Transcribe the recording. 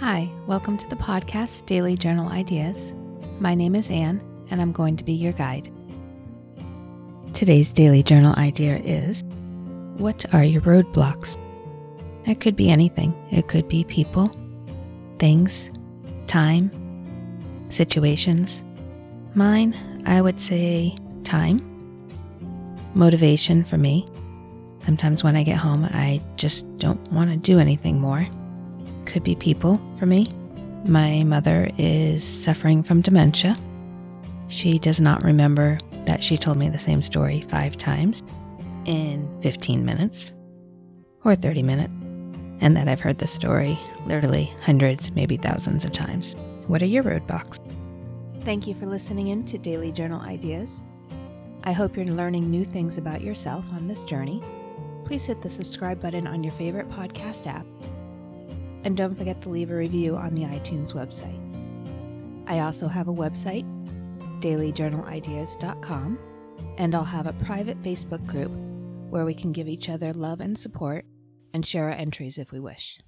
Hi, welcome to the podcast Daily Journal Ideas. My name is Anne, and I'm going to be your guide. Today's daily journal idea is What are your roadblocks? It could be anything, it could be people, things, time, situations. Mine, I would say time, motivation for me. Sometimes when I get home, I just don't want to do anything more could be people for me. My mother is suffering from dementia. She does not remember that she told me the same story five times in 15 minutes or 30 minutes, and that I've heard the story literally hundreds, maybe thousands of times. What are your roadblocks? Thank you for listening in to Daily Journal Ideas. I hope you're learning new things about yourself on this journey. Please hit the subscribe button on your favorite podcast app and don't forget to leave a review on the iTunes website. I also have a website, dailyjournalideas.com, and I'll have a private Facebook group where we can give each other love and support and share our entries if we wish.